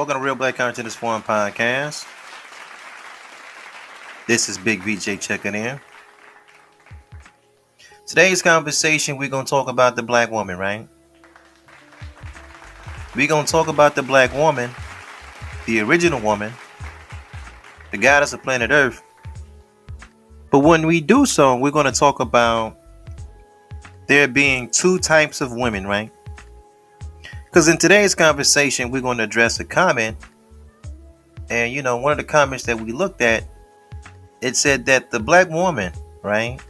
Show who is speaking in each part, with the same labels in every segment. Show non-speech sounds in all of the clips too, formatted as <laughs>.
Speaker 1: Welcome to Real Black Consciousness Forum Podcast. This is Big VJ checking in. Today's conversation, we're going to talk about the black woman, right? We're going to talk about the black woman, the original woman, the goddess of planet Earth. But when we do so, we're going to talk about there being two types of women, right? Because in today's conversation, we're going to address a comment. And, you know, one of the comments that we looked at, it said that the black woman, right?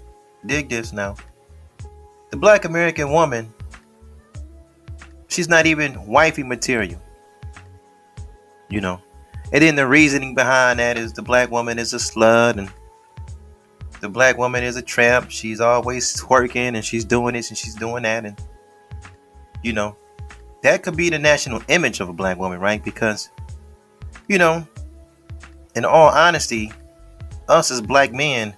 Speaker 1: Dig this now. The black American woman, she's not even wifey material. You know. And then the reasoning behind that is the black woman is a slut and the black woman is a tramp. She's always twerking and she's doing this and she's doing that. And, you know, that could be the national image of a black woman, right? Because, you know, in all honesty, us as black men,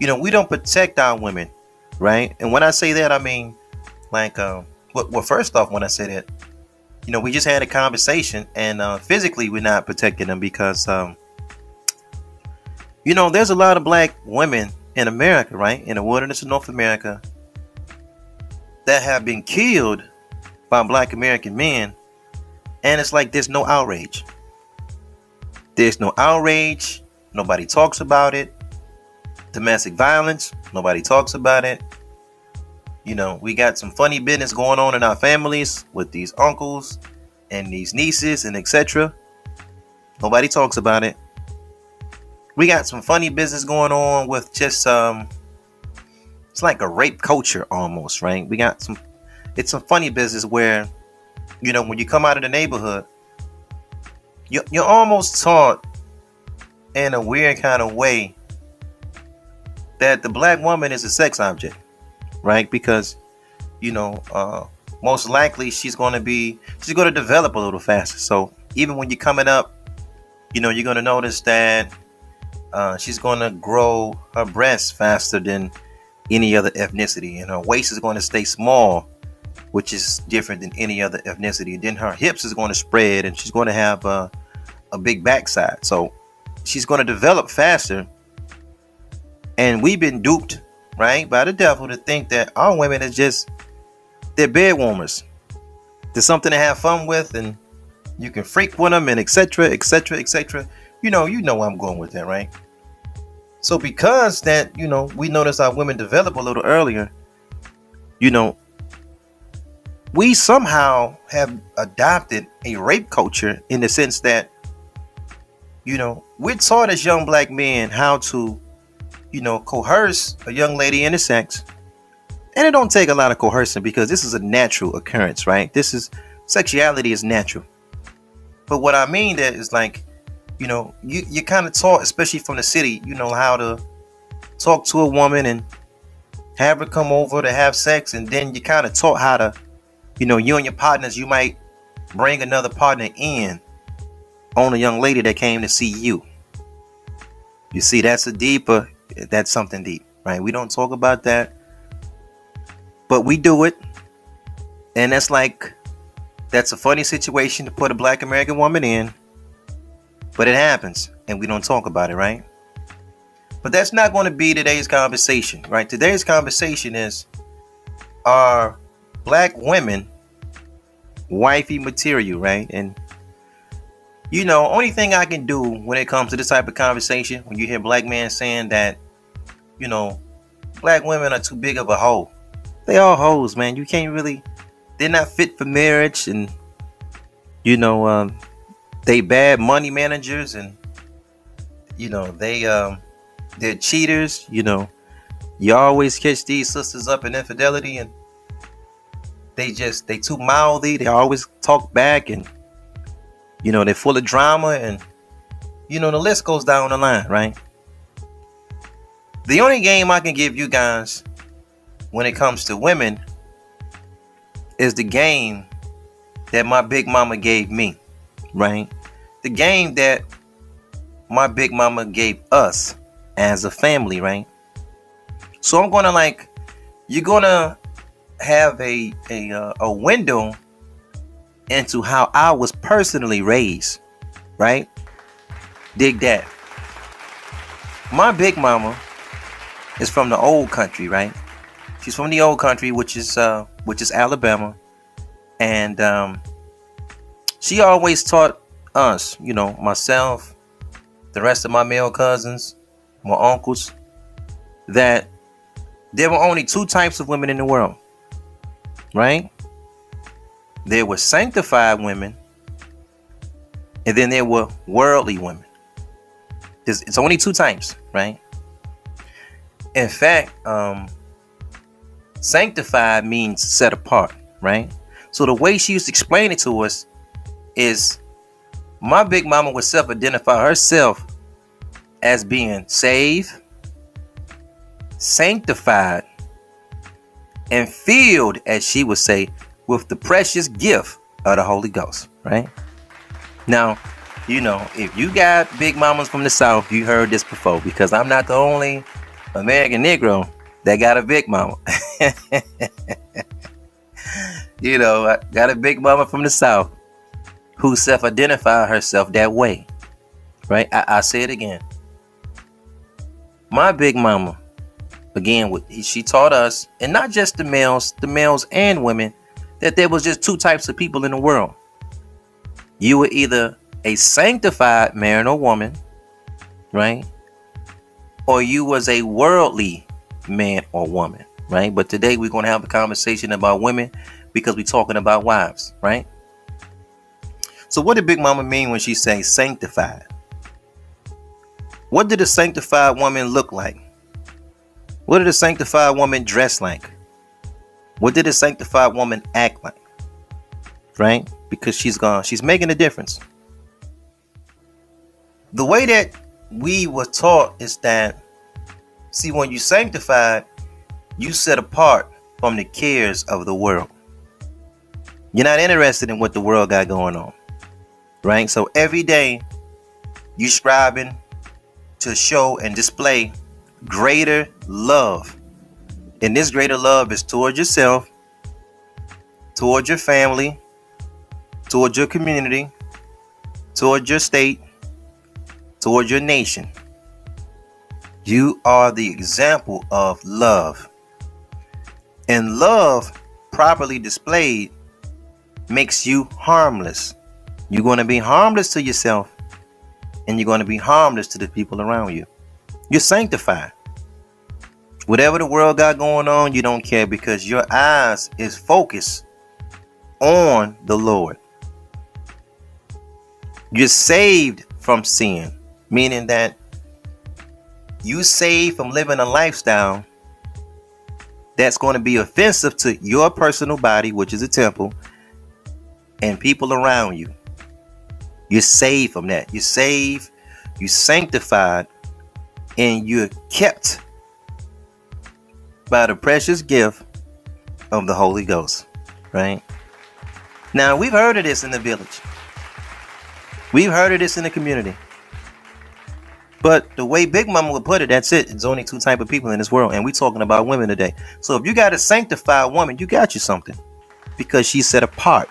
Speaker 1: you know, we don't protect our women, right? And when I say that, I mean, like, um, well, well first off, when I say that, you know, we just had a conversation, and uh, physically, we're not protecting them because, um, you know, there's a lot of black women in America, right, in the wilderness of North America, that have been killed by black American men, and it's like there's no outrage. There's no outrage. Nobody talks about it. Domestic violence. Nobody talks about it. You know, we got some funny business going on in our families with these uncles and these nieces and etc. Nobody talks about it. We got some funny business going on with just um it's like a rape culture almost, right? We got some it's a funny business where, you know, when you come out of the neighborhood, you, you're almost taught in a weird kind of way that the black woman is a sex object, right? Because, you know, uh, most likely she's going to be, she's going to develop a little faster. So even when you're coming up, you know, you're going to notice that uh, she's going to grow her breasts faster than any other ethnicity, and her waist is going to stay small which is different than any other ethnicity. Then her hips is going to spread and she's going to have a, a big backside. So she's going to develop faster. And we've been duped, right, by the devil to think that our women are just they're bed warmers. There's something to have fun with, and you can freak with them, and etc., etc., etc. You know, you know where I'm going with that, right? So because that, you know, we notice our women develop a little earlier, you know, we somehow have adopted a rape culture in the sense that you know we're taught as young black men how to you know coerce a young lady into sex. And it don't take a lot of coercing because this is a natural occurrence right? This is sexuality is natural. But what i mean that is like you know you, you kind of taught especially from the city you know how to talk to a woman and have her come over to have sex and then you kind of taught how to you know, you and your partners, you might bring another partner in on a young lady that came to see you. You see, that's a deeper, that's something deep, right? We don't talk about that, but we do it. And that's like, that's a funny situation to put a black American woman in, but it happens and we don't talk about it, right? But that's not going to be today's conversation, right? Today's conversation is are black women wifey material, right? And you know, only thing I can do when it comes to this type of conversation, when you hear black men saying that, you know, black women are too big of a hoe. They all hoes, man. You can't really they're not fit for marriage and you know, um, they bad money managers and you know, they um they're cheaters, you know. You always catch these sisters up in infidelity and they just they too mouthy. They always talk back, and you know they're full of drama, and you know the list goes down the line, right? The only game I can give you guys when it comes to women is the game that my big mama gave me, right? The game that my big mama gave us as a family, right? So I'm gonna like, you're gonna have a a uh, a window into how I was personally raised, right? Dig that. My big mama is from the old country, right? She's from the old country, which is uh, which is Alabama, and um, she always taught us, you know, myself, the rest of my male cousins, my uncles, that there were only two types of women in the world, right? There were sanctified women, and then there were worldly women. It's only two types, right? In fact, um, sanctified means set apart, right? So the way she used to explain it to us is my big mama would self-identify herself as being saved, sanctified, and filled, as she would say, with the precious gift of the Holy Ghost, right? Now, you know, if you got big mamas from the South, you heard this before because I'm not the only American Negro that got a big mama. <laughs> you know, I got a big mama from the South who self identified herself that way. Right? I, I say it again. My big mama, again, what she taught us, and not just the males, the males and women, that there was just two types of people in the world. You were either a sanctified man or woman, right? Or you was a worldly man or woman, right? But today we're going to have a conversation about women because we're talking about wives, right? So what did Big Mama mean when she say sanctified? What did a sanctified woman look like? What did a sanctified woman dress like? What did a sanctified woman act like? Right? Because she's gone. She's making a difference. The way that we were taught is that, see, when you sanctified, you set apart from the cares of the world. You're not interested in what the world got going on. Right? So every day you're striving to show and display greater love. And this greater love is towards yourself, towards your family, towards your community, towards your state, towards your nation. You are the example of love. And love, properly displayed, makes you harmless. You're going to be harmless to yourself and you're going to be harmless to the people around you. You're sanctified. Whatever the world got going on, you don't care because your eyes is focused on the Lord. You're saved from sin, meaning that you saved from living a lifestyle that's going to be offensive to your personal body, which is a temple, and people around you. You're saved from that. You're saved, you're sanctified, and you're kept by the precious gift of the Holy Ghost. Right? Now, we've heard of this in the village. We've heard of this in the community. But the way Big Mama would put it, that's it. It's only two type of people in this world, and we're talking about women today. So if you got a sanctified woman, you got you something, because she's set apart.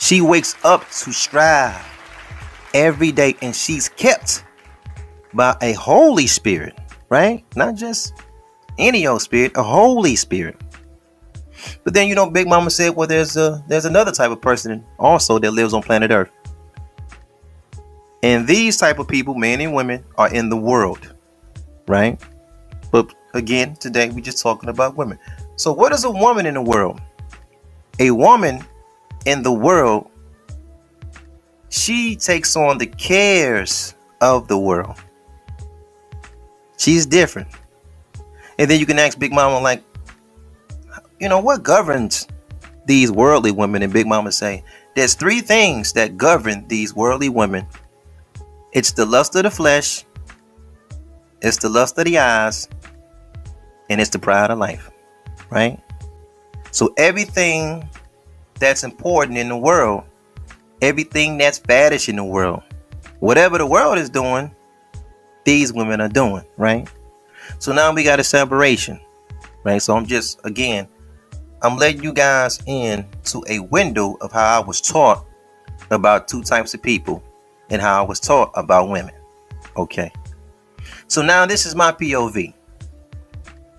Speaker 1: She wakes up to strive every day and she's kept by a Holy Spirit, right? Not just any old spirit, a Holy Spirit. But then you know, Big Mama said, well, there's a there's another type of person also that lives on planet Earth. And these type of people, men and women, are in the world, right? But again, today we're just talking about women. So what is a woman in the world? A woman in the world, she takes on the cares of the world. She's different. And then you can ask Big Mama, like, you know, what governs these worldly women? And Big Mama say, there's three things that govern these worldly women. It's the lust of the flesh, it's the lust of the eyes, and it's the pride of life. Right? So everything that's important in the world, everything that's faddish in the world, whatever the world is doing, these women are doing, right? So now we got a separation, right? So I'm just again I'm letting you guys in to a window of how I was taught about two types of people and how I was taught about women. Okay. So now this is my POV.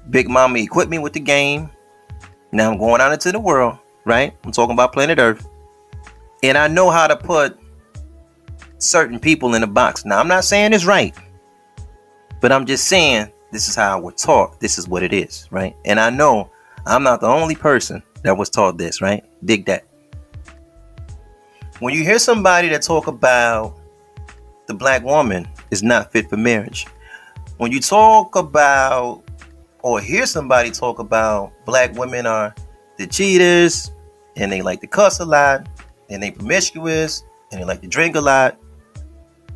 Speaker 1: Big Mama equipped me with the game. Now I'm going out into the world, right? I'm talking about planet Earth. And I know how to put certain people in a box. Now I'm not saying it's right, but I'm just saying this is how we're taught. This is what it is, right? And I know I'm not the only person that was taught this, right? Dig that. When you hear somebody that talk about the black woman is not fit for marriage, when you talk about or hear somebody talk about black women are the cheaters and they like to cuss a lot and they promiscuous and they like to drink a lot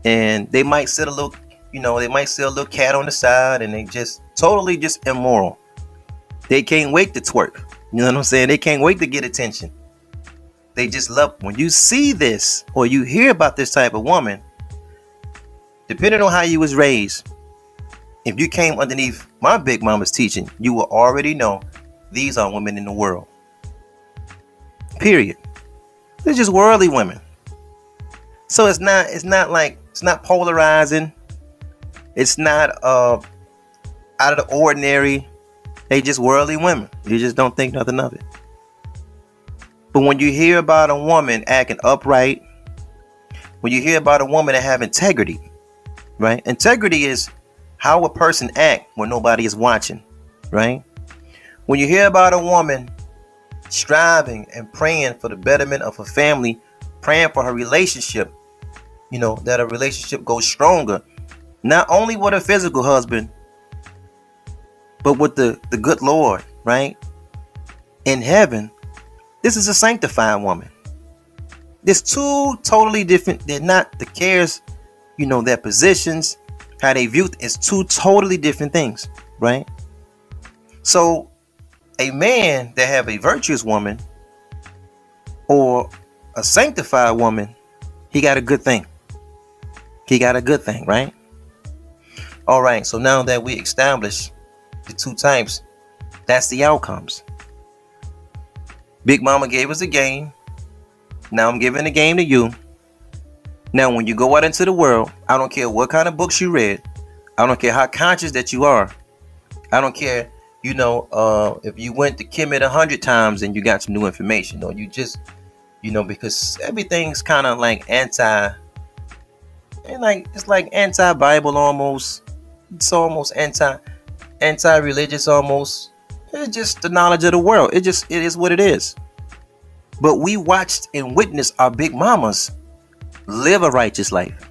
Speaker 1: and they might sit a little you know they might sit a little cat on the side and they just totally just immoral they can't wait to twerk you know what i'm saying they can't wait to get attention they just love when you see this or you hear about this type of woman depending on how you was raised if you came underneath my big mama's teaching, you will already know these are women in the world. Period. They're just worldly women. So it's not it's not like it's not polarizing. It's not uh out of the ordinary. They just worldly women. You just don't think nothing of it. But when you hear about a woman acting upright, when you hear about a woman that have integrity, right? Integrity is how a person act when nobody is watching, right? When you hear about a woman striving and praying for the betterment of her family, praying for her relationship, you know, that a relationship goes stronger, not only with a physical husband, but with the, the good Lord, right? In heaven, this is a sanctified woman. There's two totally different, they're not the cares, you know, their positions, how they view it's two totally different things, right? So a man that have a virtuous woman or a sanctified woman, he got a good thing. He got a good thing, right? All right, so now that we established the two types, that's the outcomes. Big Mama gave us a game. Now I'm giving the game to you. Now, when you go out into the world, I don't care what kind of books you read, I don't care how conscious that you are, I don't care, you know, uh, if you went to Kemet a hundred times and you got some new information, or you just, you know, because everything's kind of like anti, and like it's like anti-Bible almost. It's almost anti, anti-religious almost. It's just the knowledge of the world. It just it is what it is. But we watched and witnessed our big mamas live a righteous life.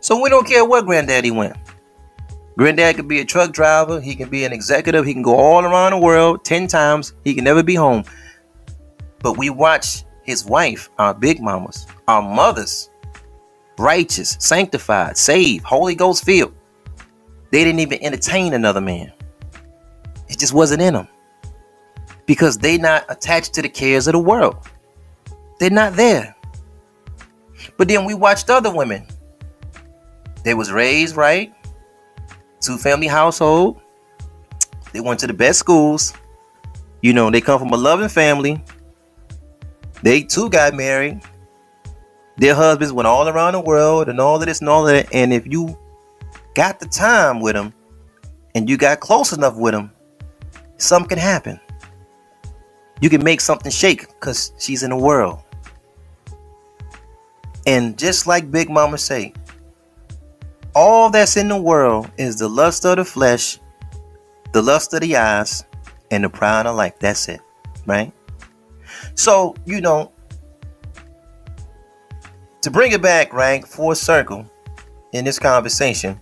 Speaker 1: So we don't care what granddaddy went. Granddad could be a truck driver, he can be an executive, he can go all around the world 10 times, he can never be home. But we watch his wife, our big mamas, our mothers, righteous, sanctified, saved, Holy Ghost filled. They didn't even entertain another man. It just wasn't in them. Because they not attached to the cares of the world. They're not there. But then we watched other women. They was raised right, two family household. They went to the best schools. You know, they come from a loving family. They too got married. Their husbands went all around the world and all of this and all of that. And if you got the time with them and you got close enough with them, something can happen. You can make something shake because she's in the world. And just like Big Mama say, all that's in the world is the lust of the flesh, the lust of the eyes, and the pride of life. That's it, right? So, you know, to bring it back, right, full circle in this conversation,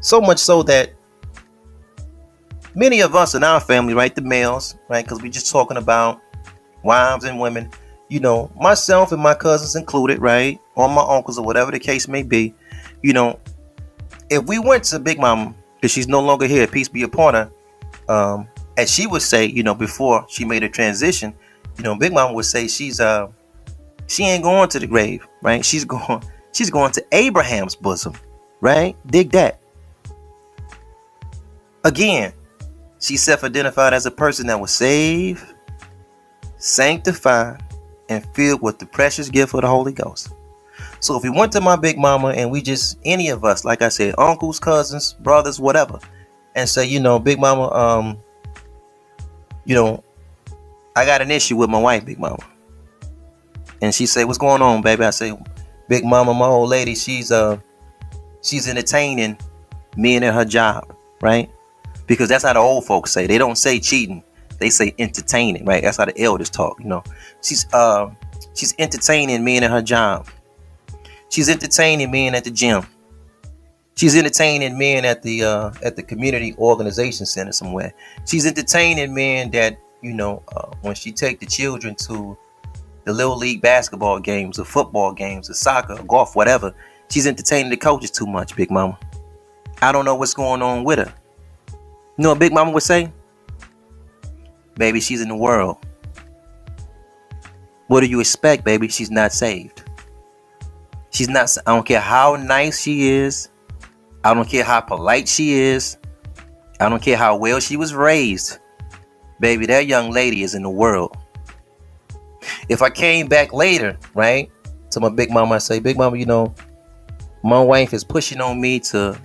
Speaker 1: so much so that many of us in our family, right, the males, right, because we're just talking about wives and women, you know, myself and my cousins included, right? Or my uncles or whatever the case may be, you know, if we went to Big Mom, because she's no longer here, peace be upon her, um, as she would say, you know, before she made a transition, you know, Big Mom would say she's uh she ain't going to the grave, right? She's <laughs> going she's going to Abraham's bosom, right? Dig that. Again, she self-identified as a person that was saved, sanctified, and filled with the precious gift of the Holy Ghost. So if we went to my big mama and we just any of us, like I said, uncles, cousins, brothers, whatever, and say, you know, big mama, um, you know, I got an issue with my wife, big mama. And she say, What's going on, baby? I say, Big mama, my old lady, she's uh she's entertaining me and her job, right? Because that's how the old folks say. They don't say cheating, they say entertaining, right? That's how the elders talk, you know. She's uh she's entertaining men and her job. She's entertaining men at the gym. She's entertaining men at the uh, at the community organization center somewhere. She's entertaining men that you know uh, when she take the children to the little league basketball games, the football games, the soccer, golf, whatever. She's entertaining the coaches too much, Big Mama. I don't know what's going on with her. You know what Big Mama would say? Baby, she's in the world. What do you expect, baby? She's not saved. She's not, I don't care how nice she is. I don't care how polite she is. I don't care how well she was raised. Baby, that young lady is in the world. If I came back later, right, to my big mama, I say, Big mama, you know, my wife is pushing on me to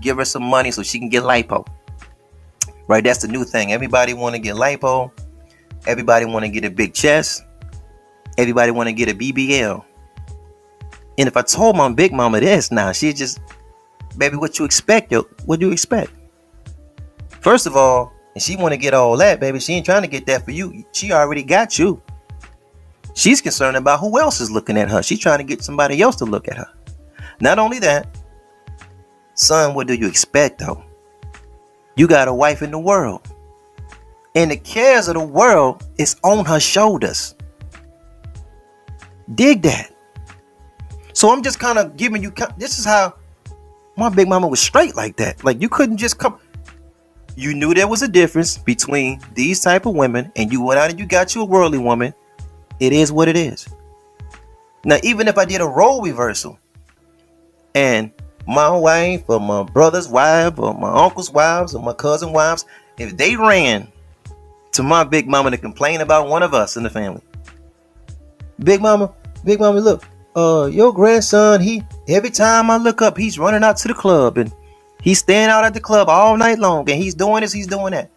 Speaker 1: give her some money so she can get lipo. Right, that's the new thing. Everybody want to get lipo. Everybody want to get a big chest. Everybody want to get a BBL. And if I told my big mama this now, she just, baby, what you expect? Yo, what do you expect? First of all, and she want to get all that, baby. She ain't trying to get that for you. She already got you. She's concerned about who else is looking at her. She's trying to get somebody else to look at her. Not only that, son, what do you expect though? You got a wife in the world. And the cares of the world is on her shoulders. Dig that. So I'm just kind of giving you this is how my big mama was straight like that. Like you couldn't just come you knew there was a difference between these type of women and you went out and you got you a worldly woman it is what it is. Now, even if I did a role reversal and my wife or my brother's wife or my uncle's wives or my cousin wives, if they ran to my big mama to complain about one of us in the family, big mama, big mama, look, uh, your grandson, he every time I look up, he's running out to the club and he's staying out at the club all night long and he's doing this, he's doing that.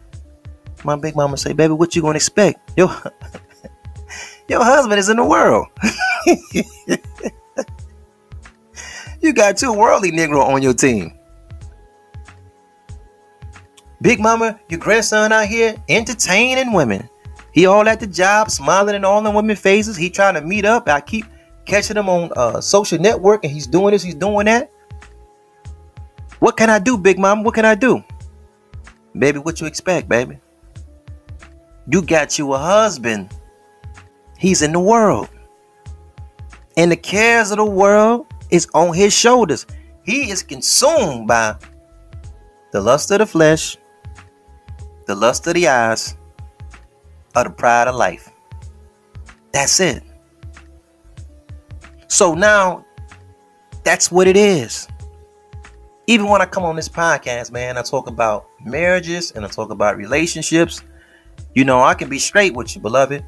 Speaker 1: My big mama say, baby, what you gonna expect? Yo, <laughs> your husband is in the world. <laughs> you got two worldly Negro on your team. Big mama, your grandson out here entertaining women. He all at the job, smiling in all the women faces. He trying to meet up. I keep catching him on uh, social network, and he's doing this, he's doing that. What can I do, Big Mama? What can I do? Baby, what you expect, baby? You got you a husband He's in the world. And the cares of the world is on his shoulders. He is consumed by the lust of the flesh, the lust of the eyes, or the pride of life. That's it. So now, that's what it is. Even when I come on this podcast, man, I talk about marriages and I talk about relationships. You know, I can be straight with you, beloved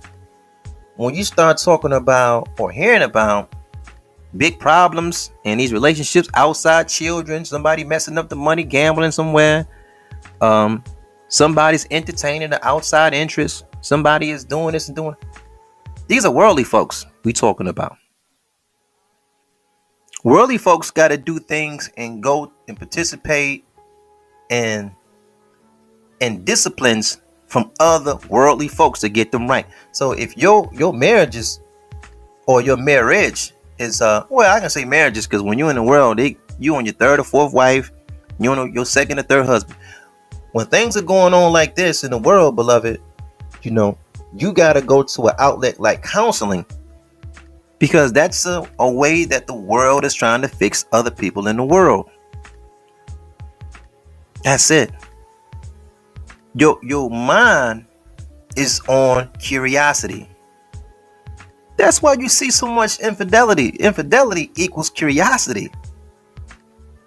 Speaker 1: when you start talking about or hearing about big problems in these relationships outside children, somebody messing up the money, gambling somewhere, um, somebody's entertaining the outside interest, somebody is doing this and doing. These are worldly folks we talking about. Worldly folks got to do things and go and participate in in disciplines from other worldly folks to get them right. So if your your marriage is or your marriage is uh well I can say marriages because when you're in the world they you on your third or fourth wife, you on your second or third husband. When things are going on like this in the world, beloved, you know, you gotta go to an outlet like counseling. Because that's a, a way that the world is trying to fix other people in the world. That's it your your mind is on curiosity. That's why you see so much infidelity. Infidelity equals curiosity.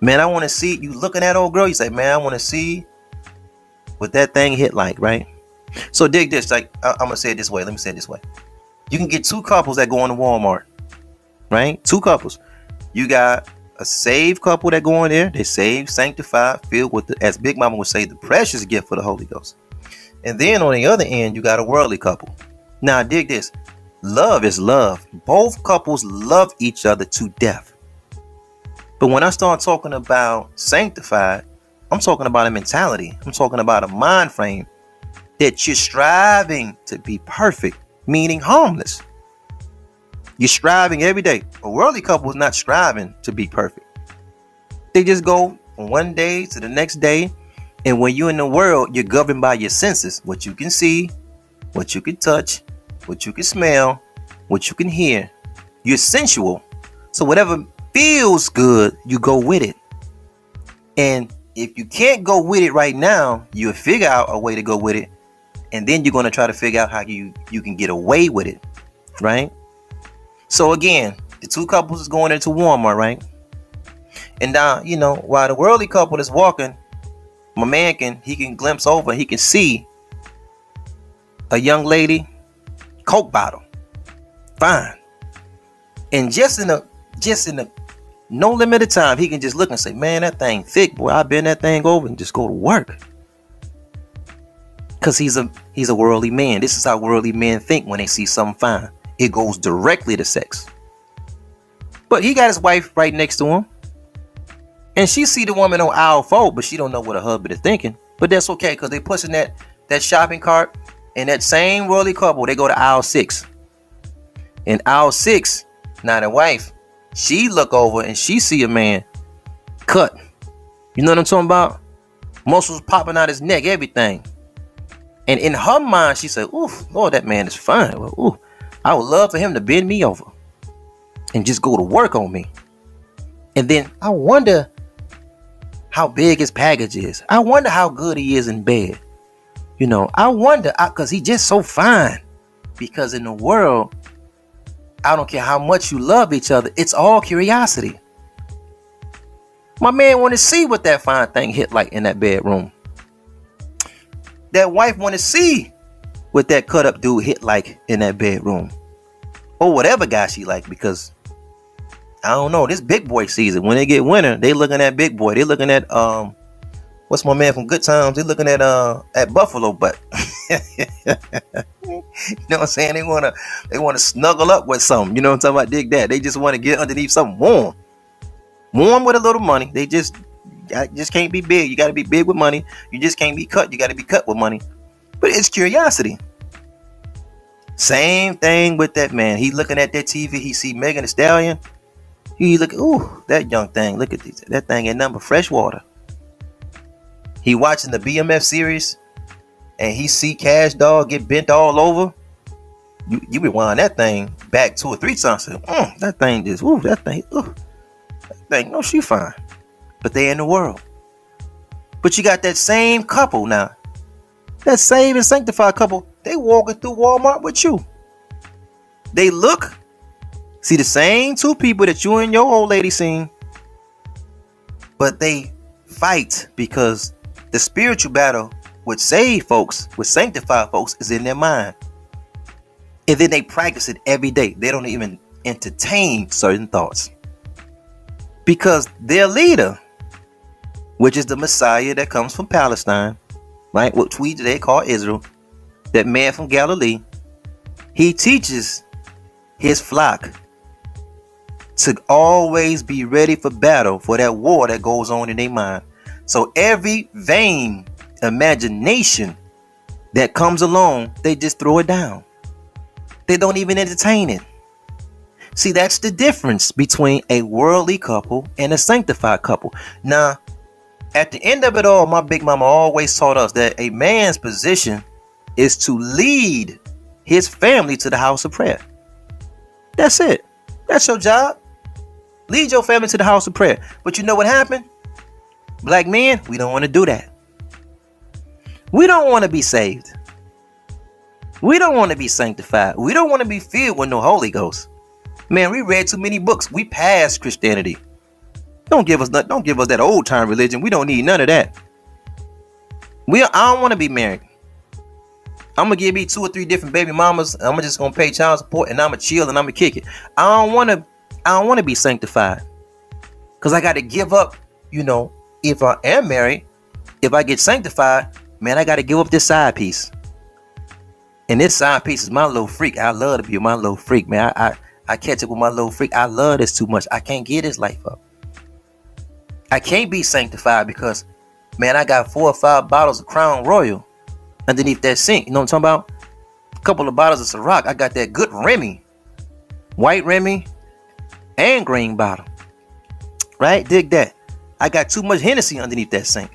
Speaker 1: Man, I want to see you looking at old girl. You say, man, I want to see what that thing hit like, right? So dig this. Like I- I'm gonna say it this way. Let me say it this way. You can get two couples that go into Walmart, right? Two couples. You got a saved couple that go in there. They saved, sanctified, filled with the, as Big Mama would say, the precious gift for the Holy Ghost. And then on the other end, you got a worldly couple. Now dig this. Love is love. Both couples love each other to death. But when I start talking about sanctified, I'm talking about a mentality. I'm talking about a mind frame that you're striving to be perfect, meaning harmless. You're striving every day. A worldly couple is not striving to be perfect. They just go from one day to the next day. And when you're in the world, you're governed by your senses what you can see, what you can touch, what you can smell, what you can hear. You're sensual. So whatever feels good, you go with it. And if you can't go with it right now, you'll figure out a way to go with it. And then you're going to try to figure out how you, you can get away with it. Right? So again, the two couples is going into Walmart, right? And now, you know, while the worldly couple is walking, my man can he can glimpse over, he can see a young lady, Coke bottle. Fine. And just in a just in a no limited time, he can just look and say, Man, that thing thick, boy. I bend that thing over and just go to work. Cause he's a he's a worldly man. This is how worldly men think when they see something fine. It goes directly to sex. But he got his wife right next to him. And she see the woman on aisle four, but she don't know what her husband is thinking. But that's okay, because they pushing that that shopping cart and that same worldly couple, they go to aisle six. In aisle six, now the wife, she look over and she see a man cut. You know what I'm talking about? Muscles popping out his neck, everything. And in her mind, she said, Oof, Lord, that man is fine. Well, ooh, I would love for him to bend me over and just go to work on me. And then I wonder how big his package is. I wonder how good he is in bed. You know, I wonder because he's just so fine. Because in the world, I don't care how much you love each other, it's all curiosity. My man want to see what that fine thing hit like in that bedroom. That wife want to see what that cut up dude hit like in that bedroom. Or whatever guy she like because I don't know. This big boy season. When they get winter, they looking at big boy. They looking at um what's my man from Good Times? They looking at uh at Buffalo butt. <laughs> you know what I'm saying? They wanna they wanna snuggle up with something. You know what I'm talking about? Dig that. They just want to get underneath something warm. Warm with a little money. They just just can't be big. You gotta be big with money. You just can't be cut. You gotta be cut with money. But it's curiosity. Same thing with that man. He looking at that TV. He see Megan Thee Stallion. He look, ooh, that young thing. Look at this. That thing in number fresh water. He watching the BMF series, and he see Kash Doll get bent all over. You you rewind that thing back two or three times. Say, mm, that thing just, ooh, that thing, ooh, that thing. No, she fine, but they in the world. But you got that same couple now. That same and sanctified couple. They walking through Walmart with you. They look See the same two people that you and your old lady seen, but they fight because the spiritual battle with saved folks, with sanctified folks, is in their mind. And then they practice it every day. They don't even entertain certain thoughts. Because their leader, which is the Messiah that comes from Palestine, right? What we today call Israel, that man from Galilee, he teaches his flock to always be ready for battle for that war that goes on in their mind. So every vain imagination that comes along, they just throw it down. They don't even entertain it. See, that's the difference between a worldly couple and a sanctified couple. Now, at the end of it all, my big mama always taught us that a man's position is to lead his family to the house of prayer. That's it. That's your job. Lead your family to the house of prayer. But you know what happened? Black men, we don't want to do that. We don't want to be saved. We don't want to be sanctified. We don't want to be filled with no Holy Ghost. Man, we read too many books. We passed Christianity. Don't give us. Don't give us that old time religion. We don't need none of that. We I don't want to be married. I'm gonna give me two or three different baby mamas. I'm just gonna pay child support and I'm gonna chill and I'm gonna kick it. I don't wanna I don't wanna be sanctified. Cause I gotta give up, you know, if I am married, if I get sanctified, man, I gotta give up this side piece. And this side piece is my little freak. I love to be my little freak, man. I, I I catch up with my little freak. I love this too much. I can't get this life up. I can't be sanctified because, man, I got four or five bottles of Crown Royal underneath that sink. You know what I'm talking about? A couple of bottles of Ciroc. I got that good Remy, white Remy, and green bottle. Right? Dig that. I got too much Hennessy underneath that sink.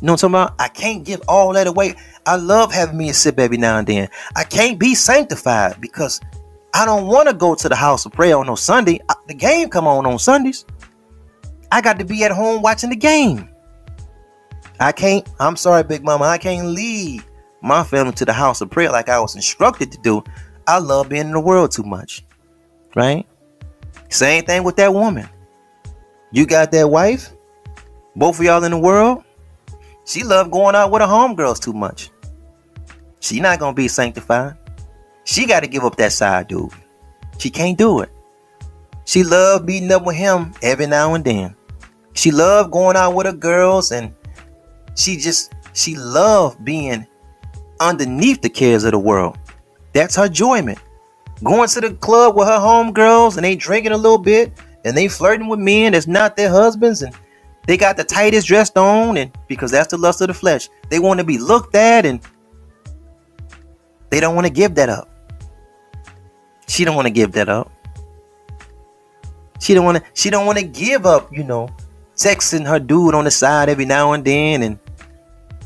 Speaker 1: You know what I'm talking about? I can't give all that away. I love having me a sip every now and then. I can't be sanctified because I don't want to go to the house of prayer on no Sunday. The game come on on Sundays. I got to be at home watching the game. I can't, I'm sorry, Big Mama, I can't leave my family to the house of prayer like I was instructed to do, I love being in the world too much. Right? Same thing with that woman. You got that wife, both of y'all in the world. She love going out with her homegirls too much. She not gonna be sanctified. She got to give up that side dude. She can't do it. She love beating up with him every now and then. She love going out with her girls and she just she love being underneath the cares of the world. That's her enjoyment. Going to the club with her homegirls and they drinking a little bit and they flirting with men that's not their husbands and they got the tightest dressed on and because that's the lust of the flesh. They want to be looked at and they don't want to give that up. She don't want to give that up. She don't want to she don't want to give up, you know, texting her dude on the side every now and then and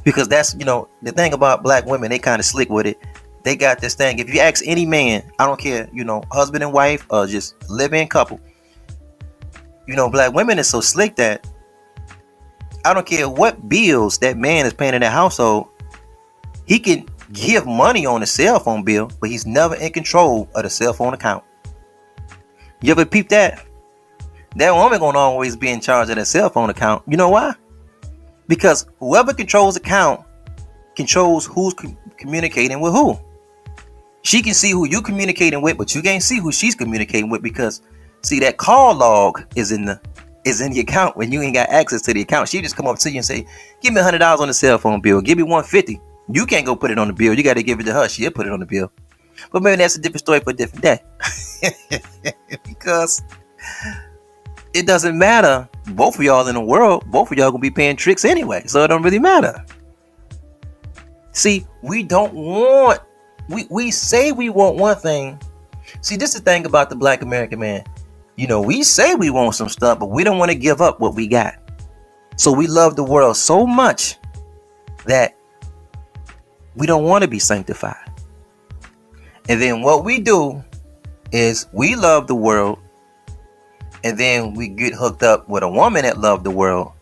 Speaker 1: because that's you know the thing about black women they kind of slick with it they got this thing if you ask any man i don't care you know husband and wife or just living couple you know black women is so slick that i don't care what bills that man is paying in that household he can give money on the cell phone bill but he's never in control of the cell phone account. You ever peep that? That woman gonna always be in charge of that cell phone account. You know why? Because whoever controls the account controls who's com- communicating with who. She can see who you communicating with, but you can't see who she's communicating with because see that call log is in the is in the account when you ain't got access to the account. She just come up to you and say, "Give me hundred dollars on the cell phone bill. Give me one fifty. You can't go put it on the bill. You got to give it to her. She'll put it on the bill. But maybe that's a different story for a different day. <laughs> because it doesn't matter. Both of y'all in the world, both of y'all gonna be paying tricks anyway, so it don't really matter. See, we don't want. We we say we want one thing. See, this is the thing about the Black American man. You know, we say we want some stuff, but we don't want to give up what we got. So we love the world so much that we don't want to be sanctified. And then what we do is we love the world and then we get hooked up with a woman that loved the world,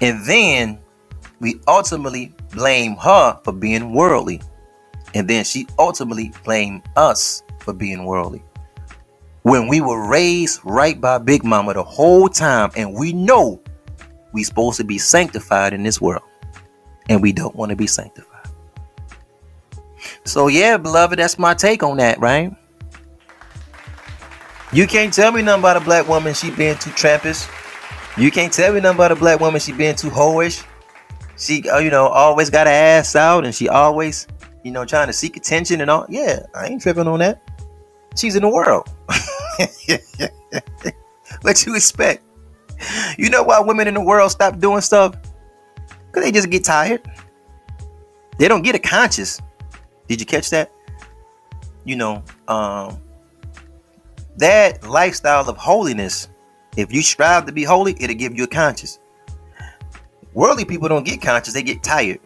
Speaker 1: and then we ultimately blame her for being worldly, and then she ultimately blame us for being worldly. When we were raised right by Big Mama the whole time, and we know we supposed to be sanctified in this world, and we don't want to be sanctified. So yeah, beloved, that's my take on that, right? You can't tell me nothing about a black woman she being too trampish. You can't tell me nothing about a black woman she being too hoish. She, uh, you know, always got her ass out and she always, you know, trying to seek attention and all. Yeah, I ain't tripping on that. She's in the world. <laughs> <laughs> what you expect? You know why women in the world stop doing stuff? Because they just get tired. They don't get a conscience. Did you catch that? You know, um, that lifestyle of holiness, if you strive to be holy, it'll give you a conscience. Worldly people don't get conscious; they get tired.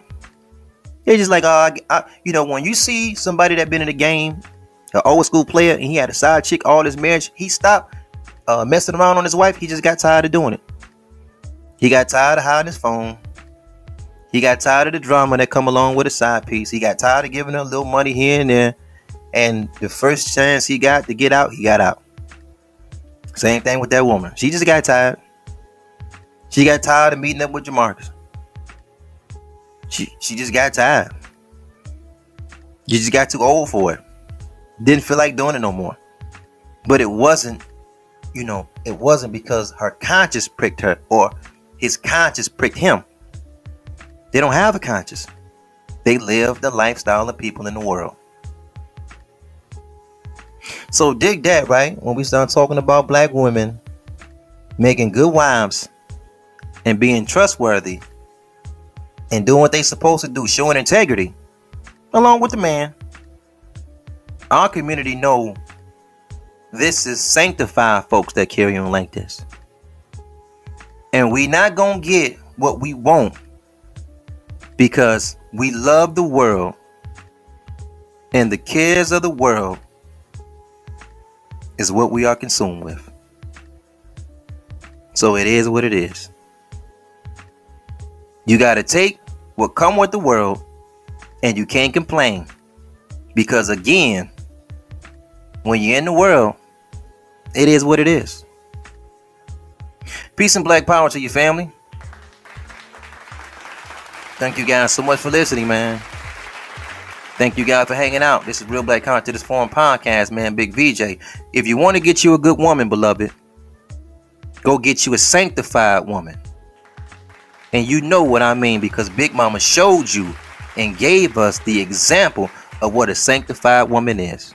Speaker 1: They're just like, oh, I, I, you know, when you see somebody that been in the game, an old school player, and he had a side chick all his marriage, he stopped uh, messing around on his wife. He just got tired of doing it. He got tired of hiding his phone. He got tired of the drama that come along with a side piece. He got tired of giving her a little money here and there. And the first chance he got to get out, he got out. Same thing with that woman. She just got tired. She got tired of meeting up with Jamarcus. She she just got tired. You just got too old for it. Didn't feel like doing it no more. But it wasn't, you know, it wasn't because her conscience pricked her or his conscience pricked him. They don't have a conscience. They live the lifestyle of people in the world. So dig that, right? When we start talking about black women making good wives and being trustworthy and doing what they supposed to do, showing integrity, along with the man. Our community know this is sanctified folks that carry on like this. And we not gonna get what we want because we love the world and the cares of the world is what we are consumed with. So it is what it is. You got to take what come with the world and you can't complain. Because again, when you're in the world, it is what it is. Peace and black power to your family. Thank you guys so much for listening, man. Thank you guys for hanging out. This is Real Black Content, this foreign podcast, man. Big VJ. If you want to get you a good woman, beloved, go get you a sanctified woman. And you know what I mean because Big Mama showed you and gave us the example of what a sanctified woman is.